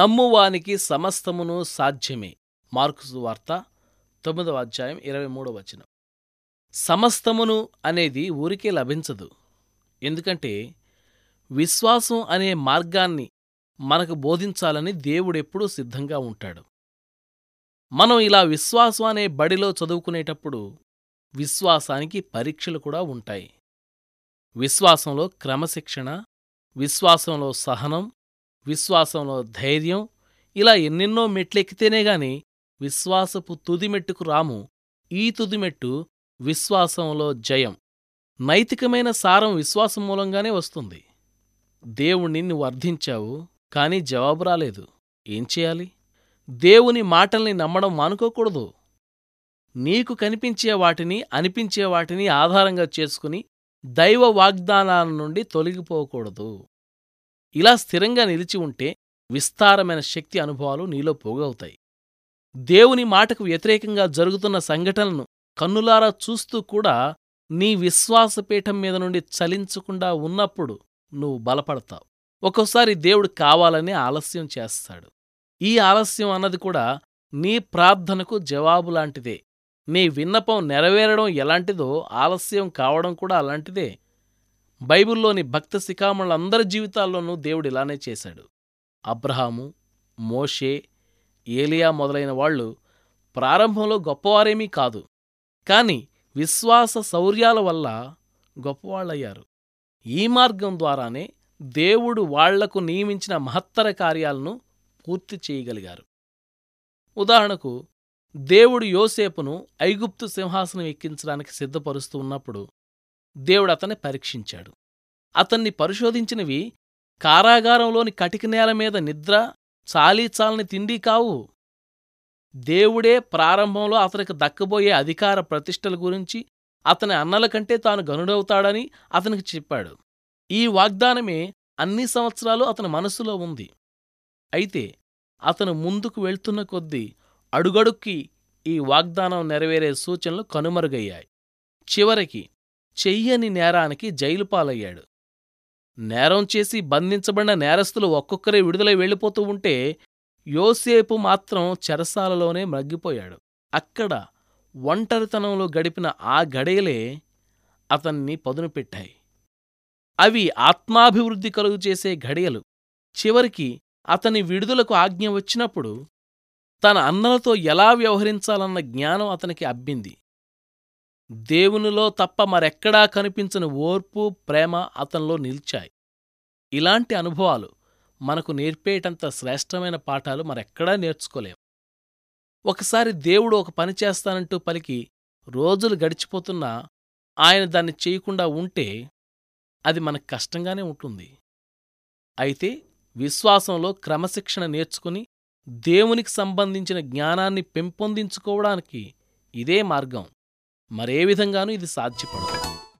నమ్మువానికి సమస్తమును సాధ్యమే. మార్కుసు వార్త తొమ్మిదవ అధ్యాయం ఇరవై మూడవ వచనం. సమస్తమును అనేది ఊరికే లభించదు. ఎందుకంటే విశ్వాసం అనే మార్గాన్ని మనకు బోధించాలని దేవుడెప్పుడూ సిద్ధంగా ఉంటాడు. మనం ఇలా విశ్వాసం అనే బడిలో చదువుకునేటప్పుడు విశ్వాసానికి పరీక్షలు కూడా ఉంటాయి. విశ్వాసంలో క్రమశిక్షణ విశ్వాసంలో సహనం విశ్వాసంలో ధైర్యం ఇలా ఎన్నెన్నో మెట్లెక్కితేనే గాని విశ్వాసపు తుదిమెట్టుకు రాము. ఈ తుదిమెట్టు విశ్వాసంలో జయం. నైతికమైన సారం విశ్వాసం మూలంగానే వస్తుంది. దేవుణ్ణి నువ్వు అర్థించావు కాని జవాబు రాలేదు. ఏం చేయాలి? దేవుని మాటల్ని నమ్మడం మానుకోకూడదు. నీకు కనిపించే వాటిని అనిపించే వాటిని ఆధారంగా చేసుకుని దైవ వాగ్దానాల నుండి తొలగిపోకూడదు. ఇలా స్థిరంగా నిలిచి ఉంటే విస్తారమైన శక్తి అనుభవాలు నీలో పోగవుతాయి. దేవుని మాటకు వ్యతిరేకంగా జరుగుతున్న సంఘటనలను కన్నులారా చూస్తూ కూడా నీ విశ్వాసపీఠం మీద నుండి చలించకుండా ఉన్నప్పుడు నువ్వు బలపడతావు. ఒక్కోసారి దేవుడు కావాలనే ఆలస్యం చేస్తాడు. ఈ ఆలస్యం అన్నది కూడా నీ ప్రార్థనకు జవాబులాంటిదే నీ విన్నపం నెరవేరడం ఎలాంటిదో ఆలస్యం కావడం కూడా అలాంటిదే. బైబిల్లోని భక్త శిఖామణులందరి జీవితాల్లోనూ దేవుడు ఇలానే చేశాడు. అబ్రహాము మోషే ఏలియా మొదలైన వాళ్ళు ప్రారంభంలో గొప్పవారేమీ కాదు. కాని విశ్వాస శౌర్యాల వల్ల గొప్పవాళ్ళయ్యారు ఈ మార్గం ద్వారానే దేవుడు వాళ్ళకు నియమించిన మహత్తర కార్యాలను పూర్తి చేయగలిగారు. ఉదాహరణకు దేవుడు యోసేపును ఐగుప్తు సింహాసనం ఎక్కించడానికి సిద్ధపరుస్తూ ఉన్నప్పుడు దేవుడు అతన్ని పరీక్షించాడు. అతన్ని పరిశోధించినవి కారాగారంలోని కటిక నేల మీద నిద్ర చాలీచాలని తిండి కావు. దేవుడే ప్రారంభంలో అతనికి దక్కబోయే అధికార ప్రతిష్టల గురించి అతని అన్నల కంటే తాను గనుడవుతాడని అతనికి చెప్పాడు. ఈ వాగ్దానమే అన్ని సంవత్సరాలు అతని మనసులో ఉంది. అయితే అతను ముందుకు వెళ్తున్న కొద్దీ అడుగడుక్కి ఈ వాగ్దానం నెరవేరే సూచనలు కనుమరుగయ్యాయి. చివరికి చెయ్యని నేరానికి జైలు పాలయ్యాడు నేరం చేసి బంధించబడిన నేరస్తులు ఒక్కొక్కరే విడుదలై వెళ్ళిపోతూ ఉంటే యోసేపు మాత్రం చెరసాలలోనే మగ్గిపోయాడు. అక్కడ ఒంటరితనంలో గడిపిన ఆ గడియలే అతన్ని పదును పెట్టాయి అవి ఆత్మాభివృద్ధి కలుగు చేసే ఘడియలు చివరికి అతని విడుదలకు ఆజ్ఞ వచ్చినప్పుడు తన అన్నలతో ఎలా వ్యవహరించాలన్న జ్ఞానం అతనికి అబ్బింది. దేవునిలో తప్ప మరెక్కడా కనిపించని ఓర్పు ప్రేమ అతనిలో నిలిచాయి. ఇలాంటి అనుభవాలు మనకు నేర్పేటంత శ్రేష్టమైన పాఠాలు మరెక్కడా నేర్చుకోలేం ఒకసారి దేవుడు ఒక పని చేస్తానంటూ పలికి రోజులు గడిచిపోతున్నా ఆయన దాన్ని చేయకుండా ఉంటే అది మనకు కష్టంగానే ఉంటుంది. అయితే విశ్వాసంలో క్రమశిక్షణ నేర్చుకుని దేవునికి సంబంధించిన జ్ఞానాన్ని పెంపొందించుకోవడానికి ఇదే మార్గం. మరే విధంగానూ ఇది సాధ్యపడదు.